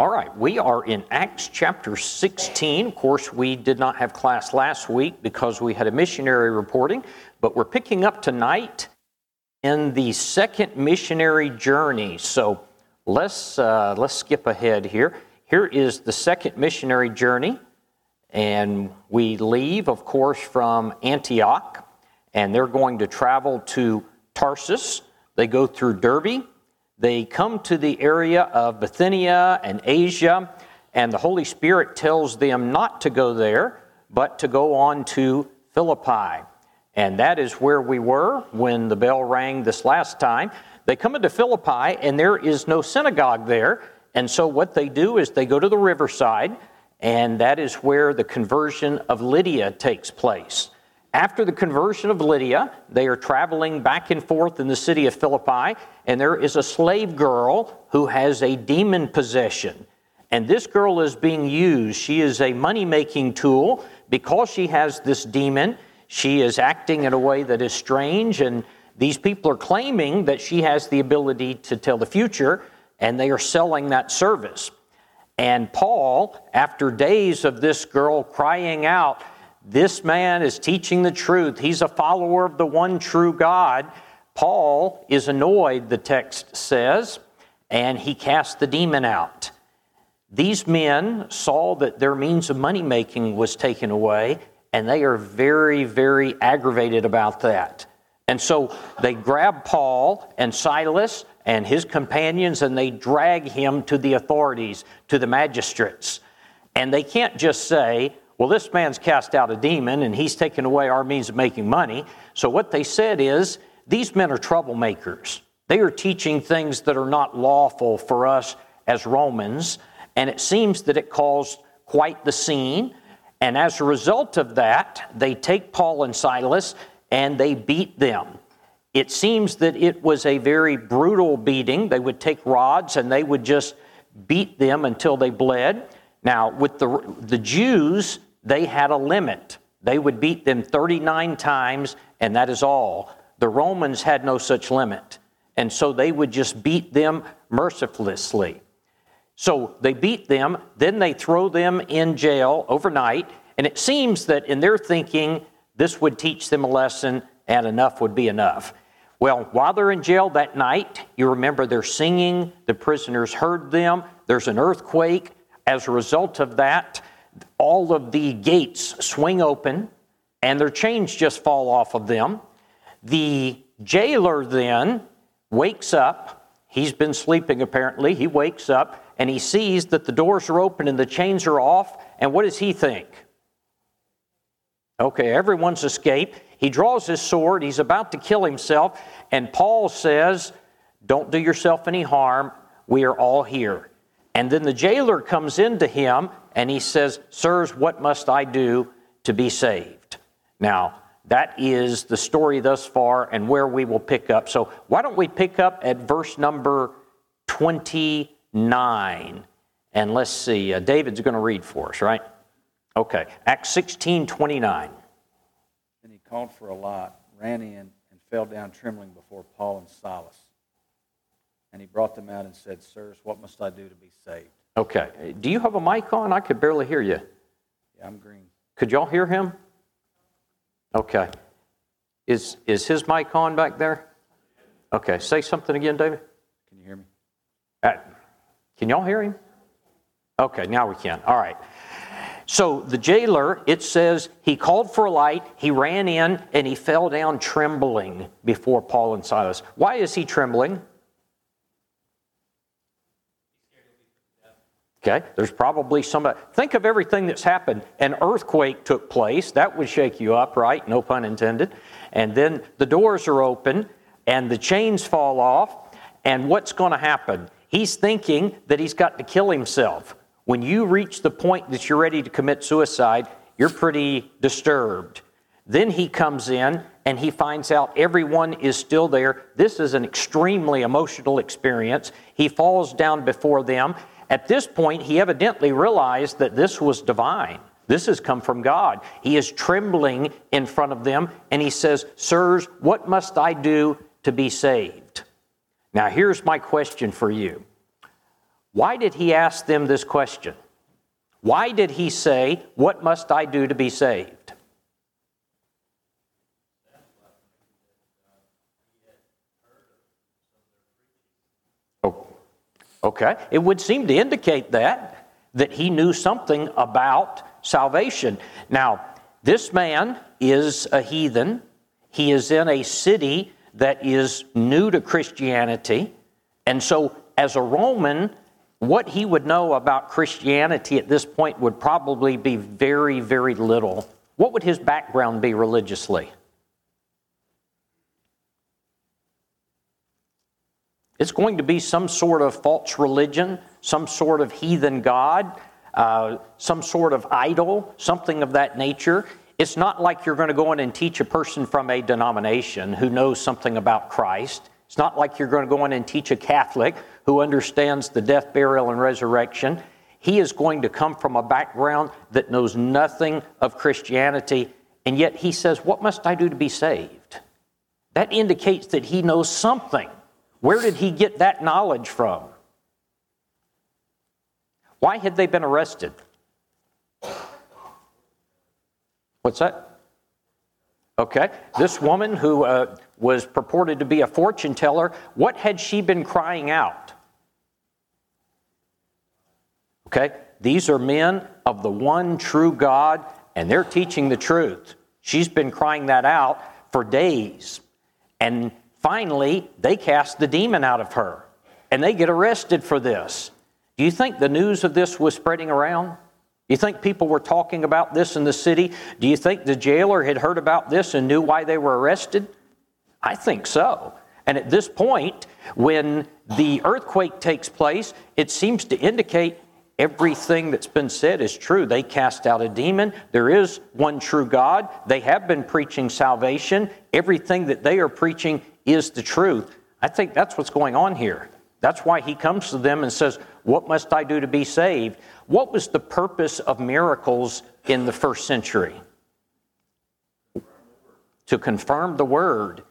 All right, we are in Acts chapter 16. Of course, we did not have class last week because we had a missionary reporting, but we're picking up tonight in the second missionary journey. So let's, uh, let's skip ahead here. Here is the second missionary journey, and we leave, of course, from Antioch, and they're going to travel to Tarsus. They go through Derbe, they come to the area of Bithynia and Asia, and the Holy Spirit tells them not to go there, but to go on to Philippi. And that is where we were when the bell rang this last time. They come into Philippi, and there is no synagogue there. And so what they do is they go to the riverside, and that is where the conversion of Lydia takes place. After the conversion of Lydia, they are traveling back and forth in the city of Philippi, and there is a slave girl who has a demon possession. And this girl is being used. She is a money making tool because she has this demon. She is acting in a way that is strange, and these people are claiming that she has the ability to tell the future, and they are selling that service. And Paul, after days of this girl crying out, this man is teaching the truth. He's a follower of the one true God. Paul is annoyed, the text says, and he cast the demon out. These men saw that their means of money making was taken away, and they are very, very aggravated about that. And so they grab Paul and Silas and his companions and they drag him to the authorities, to the magistrates. And they can't just say, well, this man's cast out a demon and he's taken away our means of making money. So, what they said is, these men are troublemakers. They are teaching things that are not lawful for us as Romans, and it seems that it caused quite the scene. And as a result of that, they take Paul and Silas and they beat them. It seems that it was a very brutal beating. They would take rods and they would just beat them until they bled. Now, with the, the Jews, they had a limit. They would beat them 39 times, and that is all. The Romans had no such limit. And so they would just beat them mercilessly. So they beat them, then they throw them in jail overnight, and it seems that in their thinking, this would teach them a lesson and enough would be enough. Well, while they're in jail that night, you remember they're singing, the prisoners heard them, there's an earthquake. As a result of that, all of the gates swing open and their chains just fall off of them. The jailer then wakes up. He's been sleeping apparently. He wakes up and he sees that the doors are open and the chains are off. And what does he think? Okay, everyone's escaped. He draws his sword. He's about to kill himself. And Paul says, Don't do yourself any harm. We are all here. And then the jailer comes into him and he says, Sirs, what must I do to be saved? Now, that is the story thus far and where we will pick up. So, why don't we pick up at verse number 29? And let's see, uh, David's going to read for us, right? Okay, Acts 16 29. Then he called for a lot, ran in, and fell down trembling before Paul and Silas. And he brought them out and said, Sirs, what must I do to be saved? Okay. Do you have a mic on? I could barely hear you. Yeah, I'm green. Could y'all hear him? Okay. Is, is his mic on back there? Okay. Say something again, David. Can you hear me? Uh, can y'all hear him? Okay, now we can. All right. So the jailer, it says, he called for a light, he ran in, and he fell down trembling before Paul and Silas. Why is he trembling? Okay, there's probably somebody. Think of everything that's happened. An earthquake took place. That would shake you up, right? No pun intended. And then the doors are open and the chains fall off. And what's going to happen? He's thinking that he's got to kill himself. When you reach the point that you're ready to commit suicide, you're pretty disturbed. Then he comes in and he finds out everyone is still there. This is an extremely emotional experience. He falls down before them at this point, he evidently realized that this was divine. This has come from God. He is trembling in front of them and he says, Sirs, what must I do to be saved? Now, here's my question for you Why did he ask them this question? Why did he say, What must I do to be saved? Oh, okay. It would seem to indicate that, that he knew something about salvation. Now, this man is a heathen. He is in a city that is new to Christianity. And so, as a Roman, what he would know about Christianity at this point would probably be very, very little. What would his background be religiously? It's going to be some sort of false religion, some sort of heathen god, uh, some sort of idol, something of that nature. It's not like you're going to go in and teach a person from a denomination who knows something about Christ. It's not like you're going to go in and teach a Catholic who understands the death, burial, and resurrection. He is going to come from a background that knows nothing of Christianity, and yet he says, What must I do to be saved? That indicates that he knows something. Where did he get that knowledge from? Why had they been arrested? What's that? Okay, this woman who uh, was purported to be a fortune teller, what had she been crying out? Okay? These are men of the one true God, and they're teaching the truth. She's been crying that out for days. And finally, they cast the demon out of her, and they get arrested for this. Do you think the news of this was spreading around? Do you think people were talking about this in the city? Do you think the jailer had heard about this and knew why they were arrested? I think so. And at this point, when the earthquake takes place, it seems to indicate Everything that's been said is true. They cast out a demon. There is one true God. They have been preaching salvation. Everything that they are preaching is the truth. I think that's what's going on here. That's why he comes to them and says, What must I do to be saved? What was the purpose of miracles in the first century? To confirm the word.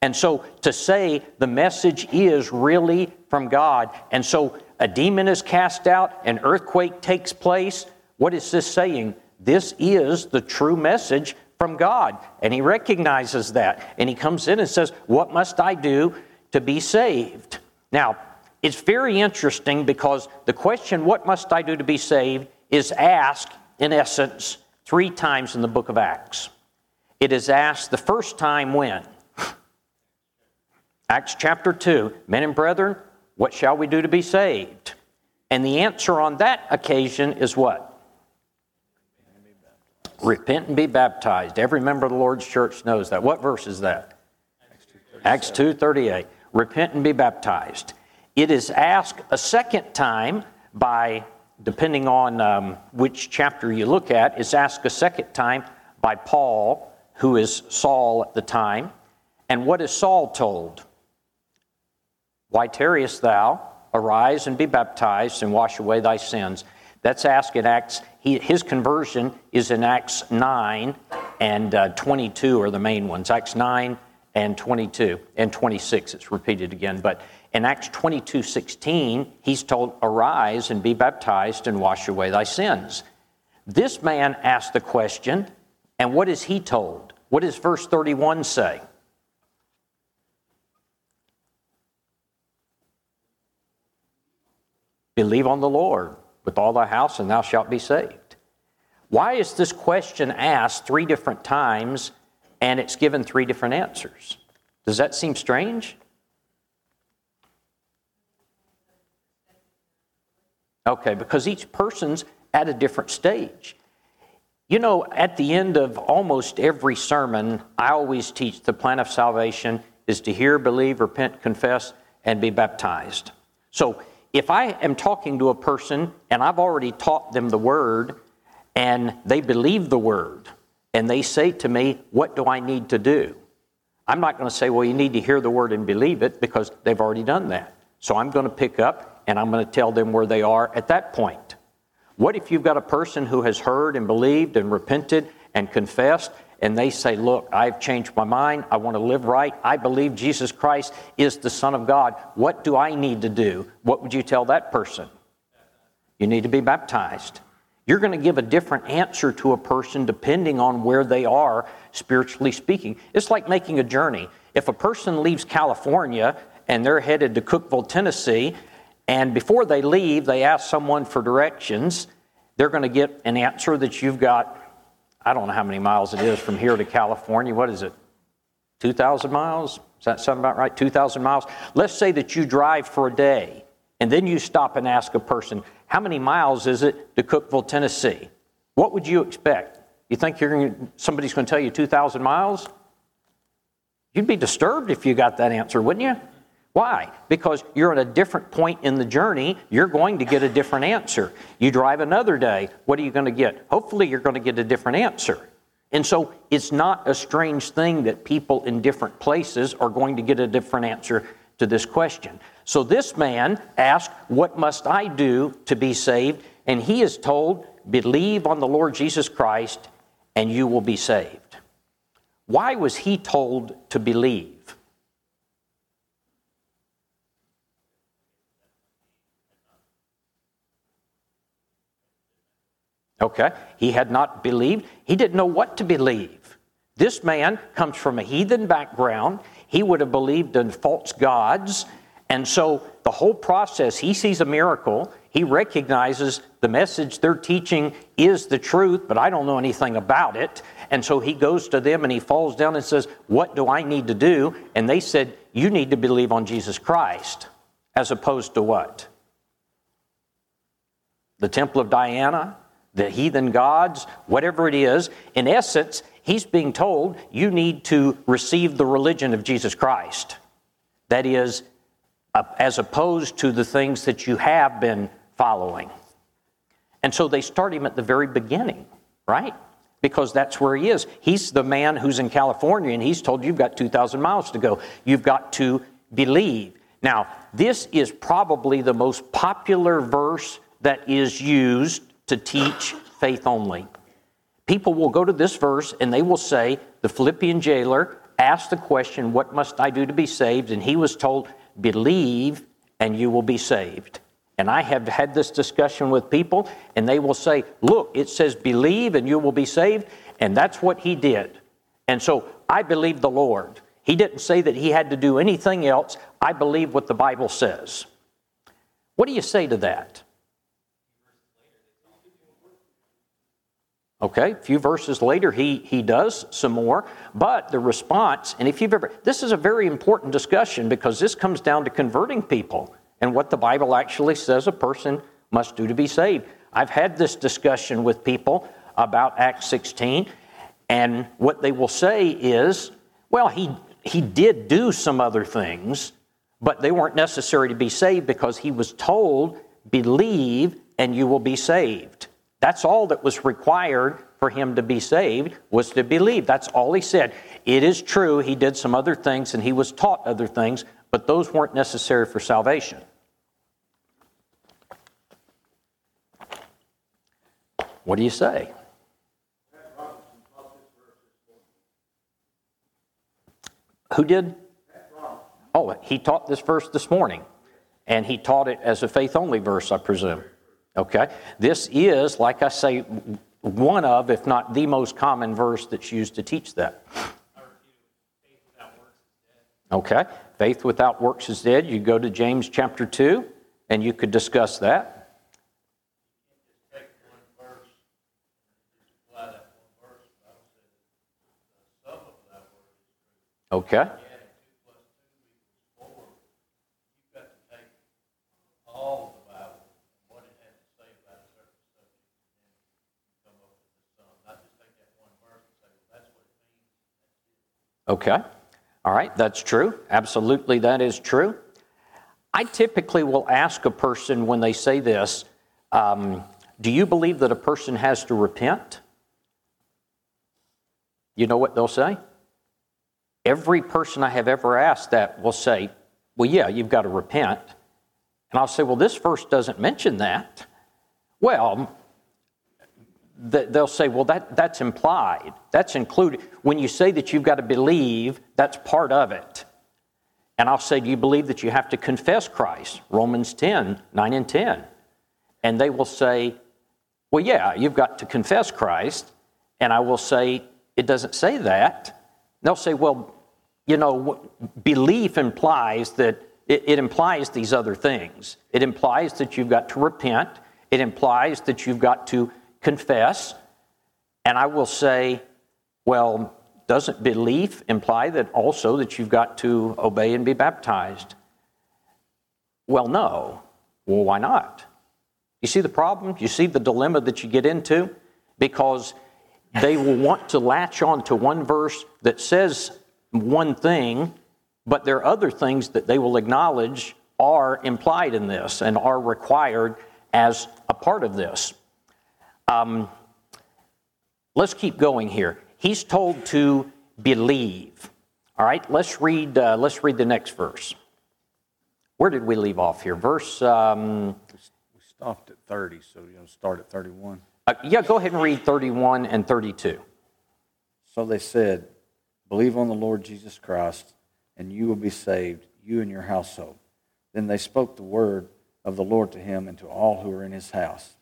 And so to say the message is really from God. And so a demon is cast out, an earthquake takes place. What is this saying? This is the true message from God. And he recognizes that. And he comes in and says, What must I do to be saved? Now, it's very interesting because the question, What must I do to be saved, is asked, in essence, three times in the book of Acts. It is asked the first time when? Acts chapter 2 Men and brethren, what shall we do to be saved? And the answer on that occasion is what? Repent and be baptized. Every member of the Lord's church knows that. What verse is that? Acts 2:38. Repent and be baptized. It is asked a second time by, depending on um, which chapter you look at, is asked a second time by Paul, who is Saul at the time. And what is Saul told? Why tarriest thou? Arise and be baptized and wash away thy sins. That's asked in Acts. He, his conversion is in Acts 9 and uh, 22 are the main ones. Acts 9 and 22 and 26, it's repeated again. But in Acts 22 16, he's told, Arise and be baptized and wash away thy sins. This man asked the question, and what is he told? What does verse 31 say? Believe on the Lord with all thy house, and thou shalt be saved. Why is this question asked three different times and it's given three different answers? Does that seem strange? Okay, because each person's at a different stage. You know, at the end of almost every sermon, I always teach the plan of salvation is to hear, believe, repent, confess, and be baptized. So if I am talking to a person and I've already taught them the word and they believe the word and they say to me, What do I need to do? I'm not going to say, Well, you need to hear the word and believe it because they've already done that. So I'm going to pick up and I'm going to tell them where they are at that point. What if you've got a person who has heard and believed and repented and confessed and they say, Look, I've changed my mind. I want to live right. I believe Jesus Christ is the Son of God. What do I need to do? What would you tell that person? You need to be baptized. You're going to give a different answer to a person depending on where they are spiritually speaking. It's like making a journey. If a person leaves California and they're headed to Cookeville, Tennessee, and before they leave, they ask someone for directions, they're going to get an answer that you've got, I don't know how many miles it is from here to California. What is it? 2,000 miles? Does that sound about right? 2,000 miles? Let's say that you drive for a day and then you stop and ask a person, how many miles is it to Cookeville, Tennessee? What would you expect? You think you're gonna, somebody's going to tell you 2,000 miles? You'd be disturbed if you got that answer, wouldn't you? Why? Because you're at a different point in the journey, you're going to get a different answer. You drive another day, what are you going to get? Hopefully, you're going to get a different answer. And so, it's not a strange thing that people in different places are going to get a different answer to this question. So this man asked, What must I do to be saved? And he is told, Believe on the Lord Jesus Christ, and you will be saved. Why was he told to believe? Okay, he had not believed. He didn't know what to believe. This man comes from a heathen background. He would have believed in false gods and so the whole process, he sees a miracle. He recognizes the message they're teaching is the truth, but I don't know anything about it. And so he goes to them and he falls down and says, What do I need to do? And they said, You need to believe on Jesus Christ, as opposed to what? The temple of Diana, the heathen gods, whatever it is. In essence, he's being told, You need to receive the religion of Jesus Christ. That is, uh, as opposed to the things that you have been following. And so they start him at the very beginning, right? Because that's where he is. He's the man who's in California and he's told you've got 2,000 miles to go. You've got to believe. Now, this is probably the most popular verse that is used to teach faith only. People will go to this verse and they will say, The Philippian jailer asked the question, What must I do to be saved? And he was told, believe and you will be saved. And I have had this discussion with people, and they will say, Look, it says believe and you will be saved. And that's what he did. And so I believe the Lord. He didn't say that he had to do anything else. I believe what the Bible says. What do you say to that? Okay, a few verses later, he, he does some more, but the response, and if you've ever, this is a very important discussion because this comes down to converting people and what the Bible actually says a person must do to be saved. I've had this discussion with people about Acts 16, and what they will say is, well, he, he did do some other things, but they weren't necessary to be saved because he was told, believe and you will be saved. That's all that was required for him to be saved was to believe. That's all he said. It is true he did some other things and he was taught other things, but those weren't necessary for salvation. What do you say? Who did? Oh, he taught this verse this morning, and he taught it as a faith only verse, I presume. Okay? This is, like I say, one of, if not the most common verse that's used to teach that. Okay? Faith without works is dead. You go to James chapter 2, and you could discuss that. Okay. Okay. All right, that's true. Absolutely, that is true. I typically will ask a person when they say this um, Do you believe that a person has to repent? You know what they'll say? Every person I have ever asked that will say, Well, yeah, you've got to repent. And I'll say, Well, this verse doesn't mention that. Well, they'll say, well, that, that's implied. That's included. When you say that you've got to believe, that's part of it. And I'll say, do you believe that you have to confess Christ? Romans 10, 9 and 10. And they will say, Well, yeah, you've got to confess Christ. And I will say, It doesn't say that. They'll say, Well, you know, belief implies that it, it, implies these other things. It implies that you've got to repent, it implies that you've got to confess. And I will say, Well, doesn't belief imply that also that you've got to obey and be baptized? Well, no. Well, why not? You see the problem? You see the dilemma that you get into? Because they will want to latch on to one verse that says one thing, but there are other things that they will acknowledge are implied in this and are required as a part of this. Um, let's keep going here. He's told to believe. All right, let's read. Uh, let's read the next verse. Where did we leave off here? Verse. Um, we stopped at 30, so you know, start at 31. Uh, yeah, go ahead and read 31 and 32. So they said, Believe on the Lord Jesus Christ, and you will be saved, you and your household. Then they spoke the word of the Lord to him and to all who were in his house.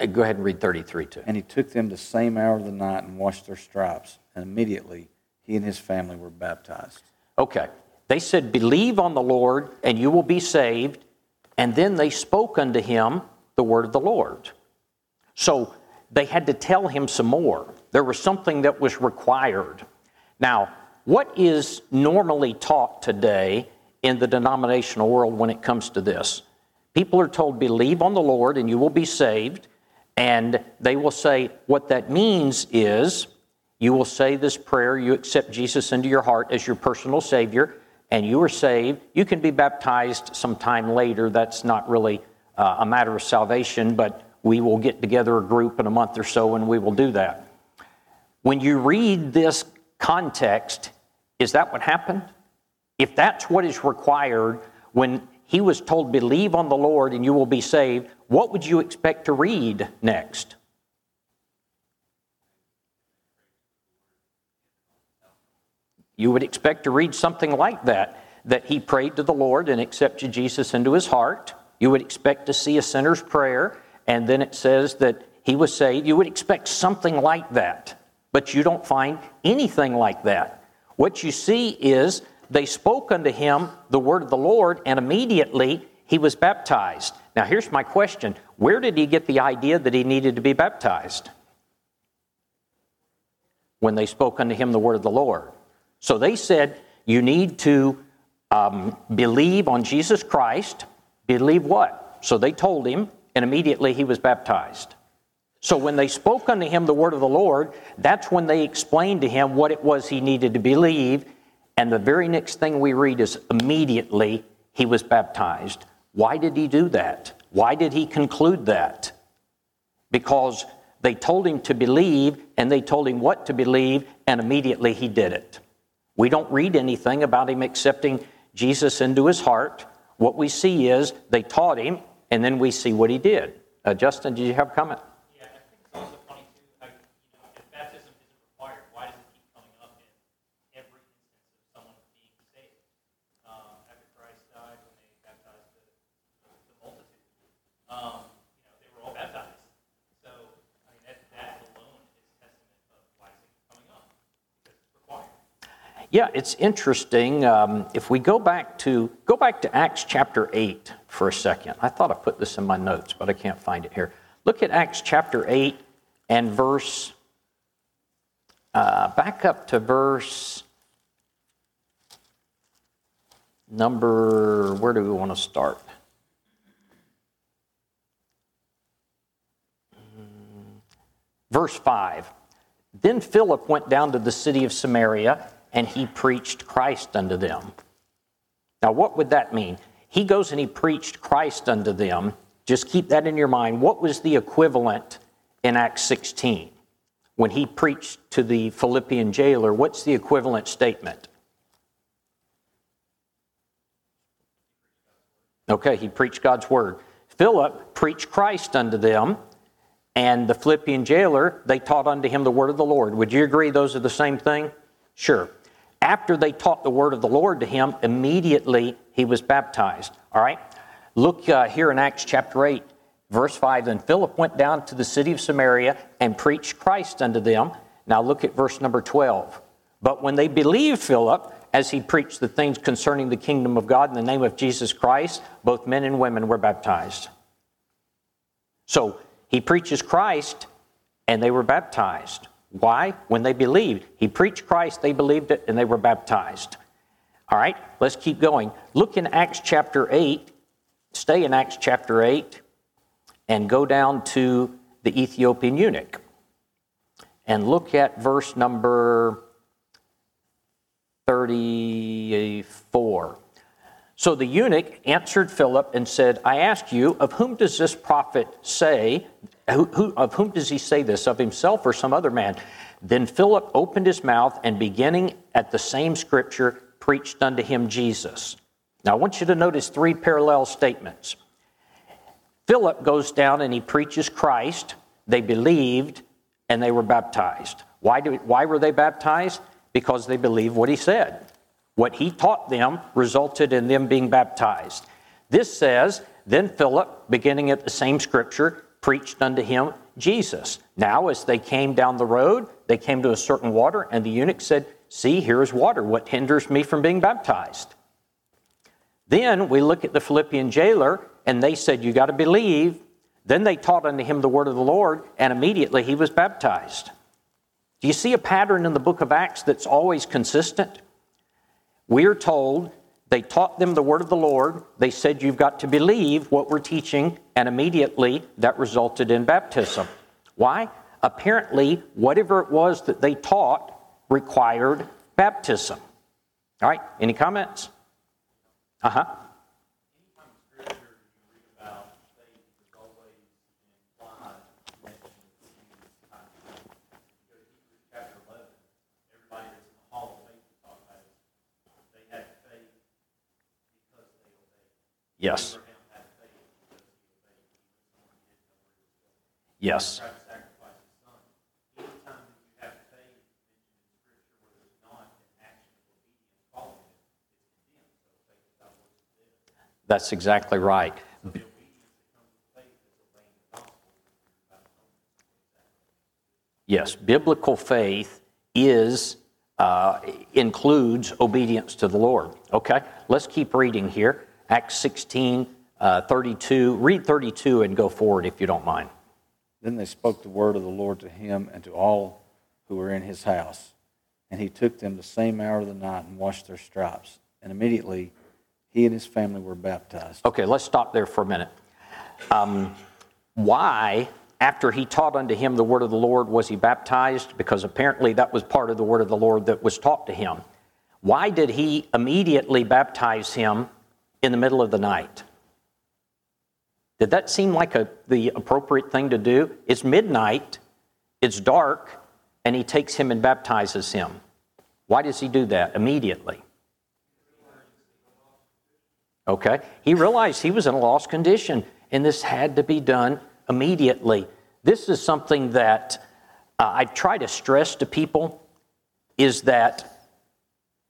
Uh, go ahead and read 33 too. And he took them the same hour of the night and washed their stripes, and immediately he and his family were baptized. Okay. They said, Believe on the Lord, and you will be saved. And then they spoke unto him the word of the Lord. So they had to tell him some more. There was something that was required. Now, what is normally taught today in the denominational world when it comes to this? People are told, Believe on the Lord, and you will be saved. And they will say, What that means is, you will say this prayer, you accept Jesus into your heart as your personal Savior and you are saved. You can be baptized sometime later. That's not really uh, a matter of salvation, but we will get together a group in a month or so and we will do that. When you read this context, is that what happened? If that's what is required when he was told, believe on the Lord and you will be saved, what would you expect to read next? You would expect to read something like that that he prayed to the Lord and accepted Jesus into his heart. You would expect to see a sinner's prayer, and then it says that he was saved. You would expect something like that, but you don't find anything like that. What you see is they spoke unto him the word of the Lord, and immediately he was baptized. Now, here's my question Where did he get the idea that he needed to be baptized? When they spoke unto him the word of the Lord. So they said, you need to um, believe on Jesus Christ. Believe what? So they told him, and immediately he was baptized. So when they spoke unto him the word of the Lord, that's when they explained to him what it was he needed to believe. And the very next thing we read is immediately he was baptized. Why did he do that? Why did he conclude that? Because they told him to believe, and they told him what to believe, and immediately he did it. We don't read anything about him accepting Jesus into his heart. What we see is they taught him, and then we see what he did. Uh, Justin, did you have a comment? Yeah, it's interesting. Um, if we go back to go back to Acts chapter eight for a second, I thought I put this in my notes, but I can't find it here. Look at Acts chapter eight and verse. Uh, back up to verse number. Where do we want to start? Verse 5. Then Philip went down to the city of Samaria and he preached Christ unto them. Now, what would that mean? He goes and he preached Christ unto them. Just keep that in your mind. What was the equivalent in Acts 16? When he preached to the Philippian jailer, what's the equivalent statement? Okay, he preached God's word. Philip preached Christ unto them, and the Philippian jailer, they taught unto him the word of the Lord. Would you agree those are the same thing? Sure. After they taught the word of the Lord to him, immediately he was baptized. All right? Look uh, here in Acts chapter 8. Verse 5 Then Philip went down to the city of Samaria and preached Christ unto them. Now look at verse number 12. But when they believed Philip, as he preached the things concerning the kingdom of God in the name of Jesus Christ, both men and women were baptized. So he preaches Christ, and they were baptized. Why? When they believed. He preached Christ, they believed it, and they were baptized. All right, let's keep going. Look in Acts chapter 8. Stay in Acts chapter 8 and go down to the Ethiopian eunuch. And look at verse number 34. So the eunuch answered Philip and said, I ask you, of whom does this prophet say? Who, who, of whom does he say this? Of himself or some other man? Then Philip opened his mouth and beginning at the same scripture, preached unto him Jesus. Now I want you to notice three parallel statements. Philip goes down and he preaches Christ. They believed and they were baptized. Why, do, why were they baptized? Because they believed what he said. What he taught them resulted in them being baptized. This says, Then Philip, beginning at the same scripture, preached unto him Jesus. Now, as they came down the road, they came to a certain water, and the eunuch said, See, here is water. What hinders me from being baptized? Then we look at the Philippian jailer, and they said, You got to believe. Then they taught unto him the word of the Lord, and immediately he was baptized. Do you see a pattern in the book of Acts that's always consistent? We are told they taught them the word of the Lord. They said, You've got to believe what we're teaching, and immediately that resulted in baptism. Why? Apparently, whatever it was that they taught required baptism. All right, any comments? Uh huh. Yes. Yes. That's exactly right. Yes, biblical faith is uh, includes obedience to the Lord. Okay, let's keep reading here. Acts 16, uh, 32. Read 32 and go forward if you don't mind. Then they spoke the word of the Lord to him and to all who were in his house. And he took them the same hour of the night and washed their stripes. And immediately he and his family were baptized. Okay, let's stop there for a minute. Um, why, after he taught unto him the word of the Lord, was he baptized? Because apparently that was part of the word of the Lord that was taught to him. Why did he immediately baptize him in the middle of the night? Did that seem like a, the appropriate thing to do? It's midnight, it's dark, and he takes him and baptizes him. Why does he do that immediately? Okay? He realized he was in a lost condition, and this had to be done immediately. This is something that uh, I try to stress to people is that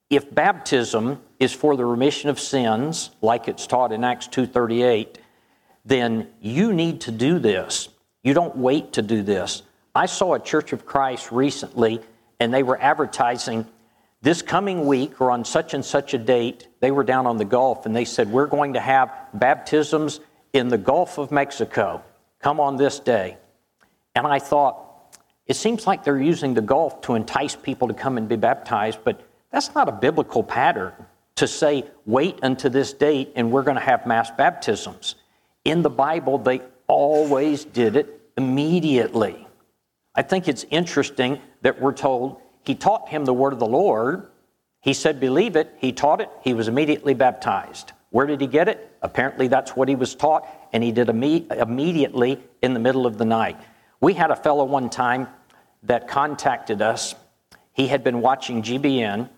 if baptism is for the remission of sins, like it's taught in Acts 2:38, then you need to do this. You don't wait to do this. I saw a Church of Christ recently, and they were advertising this coming week or on such and such a date, they were down on the Gulf and they said, We're going to have baptisms in the Gulf of Mexico. Come on this day. And I thought, it seems like they're using the Gulf to entice people to come and be baptized, but that's not a biblical pattern to say, wait until this date and we're going to have mass baptisms. In the Bible, they always did it immediately. I think it's interesting that we're told he taught him the word of the Lord. He said, Believe it. He taught it. He was immediately baptized. Where did he get it? Apparently, that's what he was taught, and he did imme- immediately in the middle of the night. We had a fellow one time that contacted us. He had been watching GBN,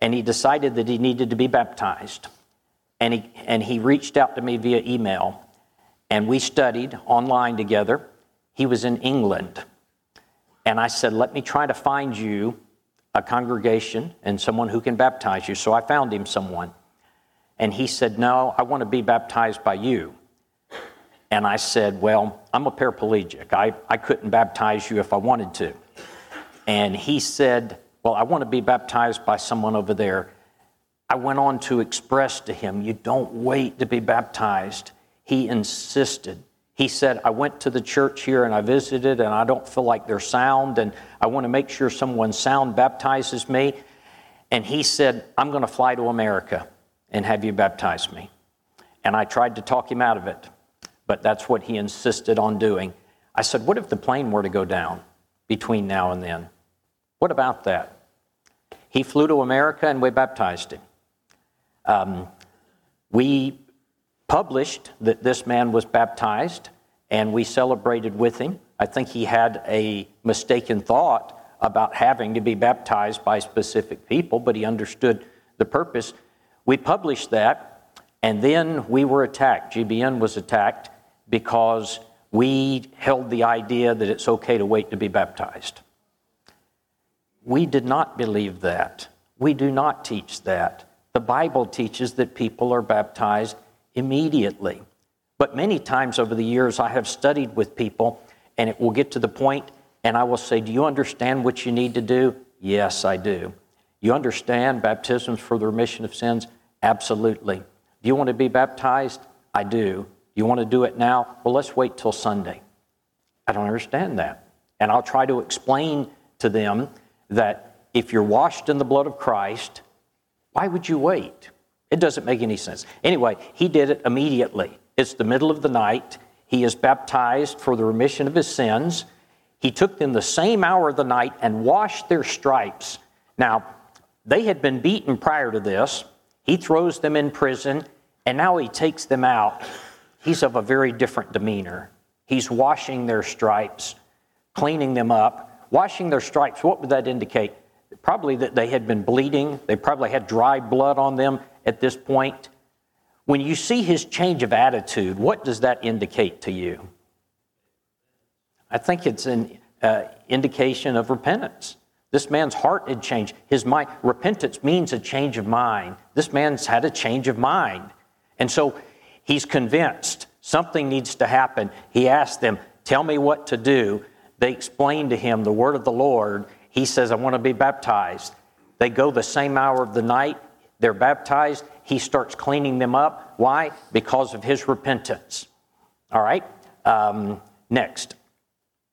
and he decided that he needed to be baptized. And he, and he reached out to me via email, and we studied online together. He was in England. And I said, Let me try to find you a congregation and someone who can baptize you. So I found him someone. And he said, No, I want to be baptized by you. And I said, Well, I'm a paraplegic. I, I couldn't baptize you if I wanted to. And he said, Well, I want to be baptized by someone over there. I went on to express to him, You don't wait to be baptized. He insisted. He said, I went to the church here and I visited, and I don't feel like they're sound, and I want to make sure someone sound baptizes me. And he said, I'm going to fly to America and have you baptize me. And I tried to talk him out of it, but that's what he insisted on doing. I said, What if the plane were to go down between now and then? What about that? He flew to America and we baptized him. Um, we published that this man was baptized and we celebrated with him. I think he had a mistaken thought about having to be baptized by specific people, but he understood the purpose. We published that, and then we were attacked. GBN was attacked because we held the idea that it's okay to wait to be baptized. We did not believe that. We do not teach that. The Bible teaches that people are baptized immediately. But many times over the years, I have studied with people, and it will get to the point, and I will say, Do you understand what you need to do? Yes, I do. You understand baptisms for the remission of sins? Absolutely. Do you want to be baptized? I do. You want to do it now? Well, let's wait till Sunday. I don't understand that. And I'll try to explain to them that if you're washed in the blood of Christ, why would you wait? It doesn't make any sense. Anyway, he did it immediately. It's the middle of the night. He is baptized for the remission of his sins. He took them the same hour of the night and washed their stripes. Now, they had been beaten prior to this. He throws them in prison, and now he takes them out. He's of a very different demeanor. He's washing their stripes, cleaning them up. Washing their stripes, what would that indicate? Probably that they had been bleeding, they probably had dry blood on them, at this point. When you see his change of attitude, what does that indicate to you? I think it's an uh, indication of repentance. This man's heart had changed. His mind, repentance means a change of mind. This man's had a change of mind. And so he's convinced something needs to happen. He asks them, Tell me what to do. They explain to him the word of the Lord. He says, I want to be baptized. They go the same hour of the night. They're baptized. He starts cleaning them up. Why? Because of his repentance. All right? Um, next.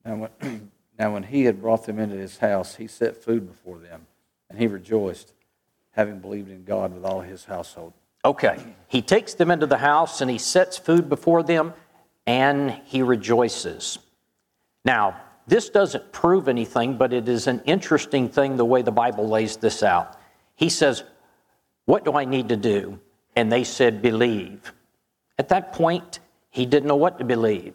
Now when, now, when he had brought them into his house, he set food before them, and he rejoiced, having believed in God with all his household. Okay. He takes them into the house and he sets food before them, and he rejoices. Now, this doesn't prove anything, but it is an interesting thing the way the Bible lays this out. He says, what do I need to do? And they said, Believe. At that point, he didn't know what to believe.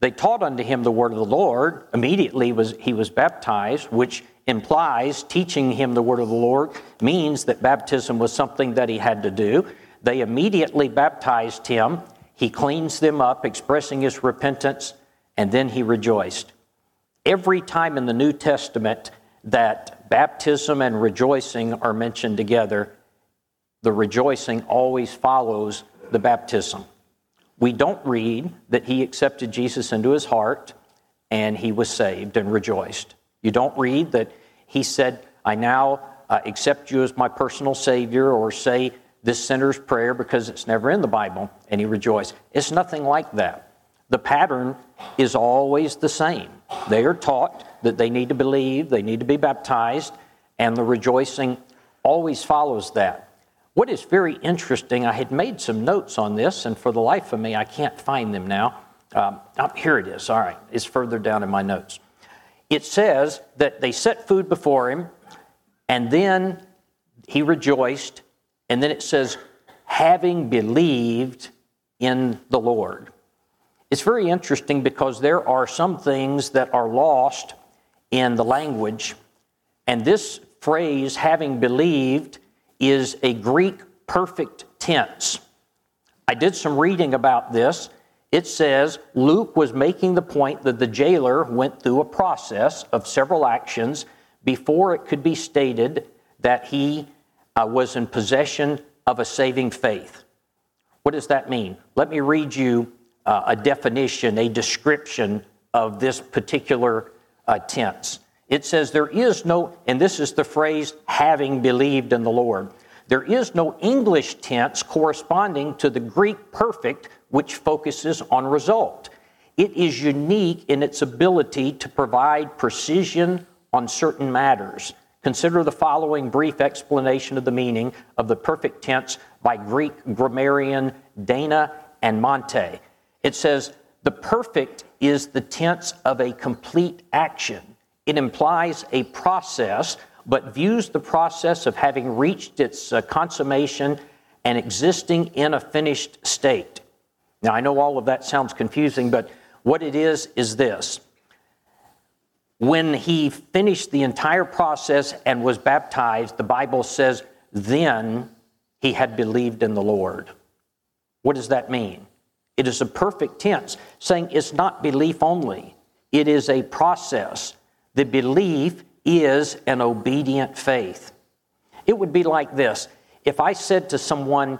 They taught unto him the word of the Lord. Immediately was, he was baptized, which implies teaching him the word of the Lord means that baptism was something that he had to do. They immediately baptized him. He cleans them up, expressing his repentance, and then he rejoiced. Every time in the New Testament that baptism and rejoicing are mentioned together, the rejoicing always follows the baptism. We don't read that he accepted Jesus into his heart and he was saved and rejoiced. You don't read that he said, I now uh, accept you as my personal Savior, or say this sinner's prayer because it's never in the Bible and he rejoiced. It's nothing like that. The pattern is always the same. They are taught that they need to believe, they need to be baptized, and the rejoicing always follows that. What is very interesting, I had made some notes on this, and for the life of me, I can't find them now. Um, oh, here it is. All right, it's further down in my notes. It says that they set food before him, and then he rejoiced, and then it says, having believed in the Lord. It's very interesting because there are some things that are lost in the language, and this phrase, having believed, is a Greek perfect tense. I did some reading about this. It says Luke was making the point that the jailer went through a process of several actions before it could be stated that he uh, was in possession of a saving faith. What does that mean? Let me read you uh, a definition, a description of this particular uh, tense. It says, There is no, and this is the phrase, having believed in the Lord. There is no English tense corresponding to the Greek perfect, which focuses on result. It is unique in its ability to provide precision on certain matters. Consider the following brief explanation of the meaning of the perfect tense by Greek grammarian Dana and Mantey. It says, the perfect is the tense of a complete action. It implies a process, but views the process of having reached its uh, consummation and existing in a finished state. Now, I know all of that sounds confusing, but what it is is this. When he finished the entire process and was baptized, the Bible says, then he had believed in the Lord. What does that mean? It is a perfect tense, saying it's not belief only, it is a process. The belief is an obedient faith. It would be like this if I said to someone,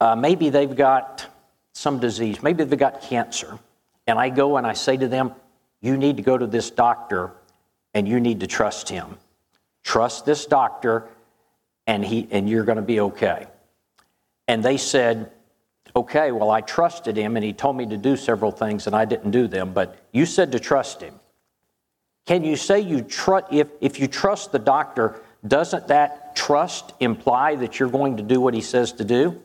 uh, maybe they've got some disease, maybe they've got cancer, and I go and I say to them, You need to go to this doctor and you need to trust him. Trust this doctor and, he, and you're going to be okay. And they said, okay, well, I trusted him and he told me to do several things and I didn't do them, but you said to trust him. Can you say you trust, if, if you trust the doctor, doesn't that trust imply that you're going to do what he says to do?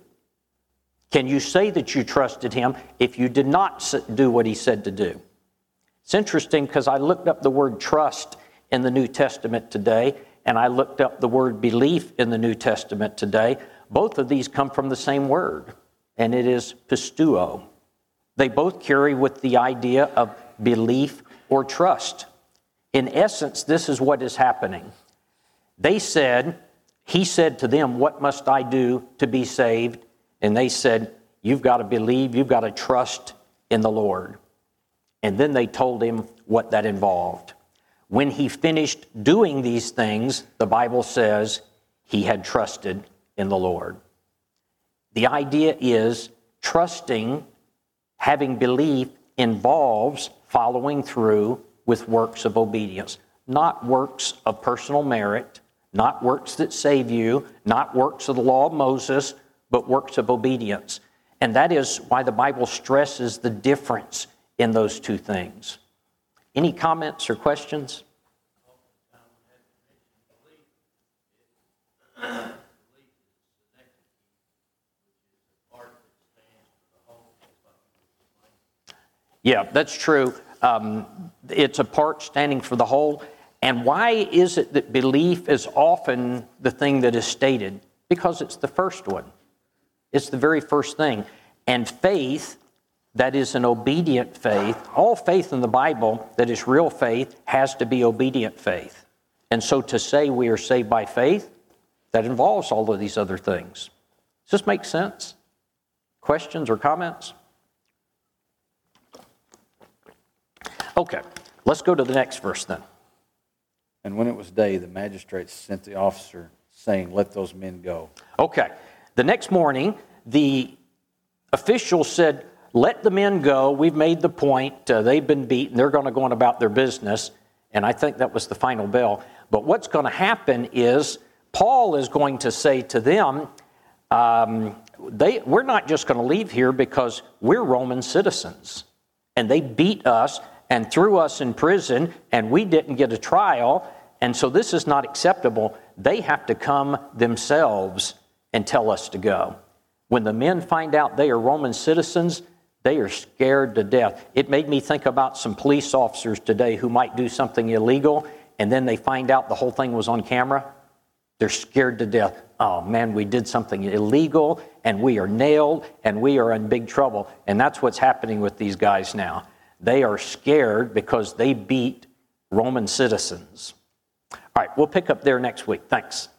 Can you say that you trusted him if you did not do what he said to do? It's interesting because I looked up the word trust in the New Testament today, and I looked up the word belief in the New Testament today. Both of these come from the same word and it is pisteuo. They both carry with the idea of belief or trust. In essence, this is what is happening. They said, He said to them, What must I do to be saved? And they said, You've got to believe, you've got to trust in the Lord. And then they told him what that involved. When he finished doing these things, the Bible says he had trusted in the Lord. The idea is trusting, having belief involves following through with works of obedience, not works of personal merit, not works that save you, not works of the law of Moses, but works of obedience. And that is why the Bible stresses the difference in those two things. Any comments or questions? Yeah, that's true. Um, it's a part standing for the whole. And why is it that belief is often the thing that is stated? Because it's the first one, it's the very first thing. And faith, that is an obedient faith, all faith in the Bible that is real faith has to be obedient faith. And so to say we are saved by faith, that involves all of these other things. Does this make sense? Questions or comments? Okay, let's go to the next verse then. And when it was day, the magistrates sent the officer, saying, Let those men go. Okay, the next morning, the official said, Let the men go. We've made the point. Uh, they've been beaten. They're going to go on about their business. And I think that was the final bell. But what's going to happen is Paul is going to say to them, um, they, We're not just going to leave here because we're Roman citizens. And they beat us and threw us in prison, and we didn't get a trial, and so this is not acceptable. They have to come themselves and tell us to go. When the men find out they are Roman citizens, they are scared to death. It made me think about some police officers today who might do something illegal, and then they find out the whole thing was on camera. They're scared to death. Oh man, we did something illegal, and we are nailed, and we are in big trouble. And that's what's happening with these guys now. They are scared because they beat Roman citizens. All right, we'll pick up there next week. Thanks.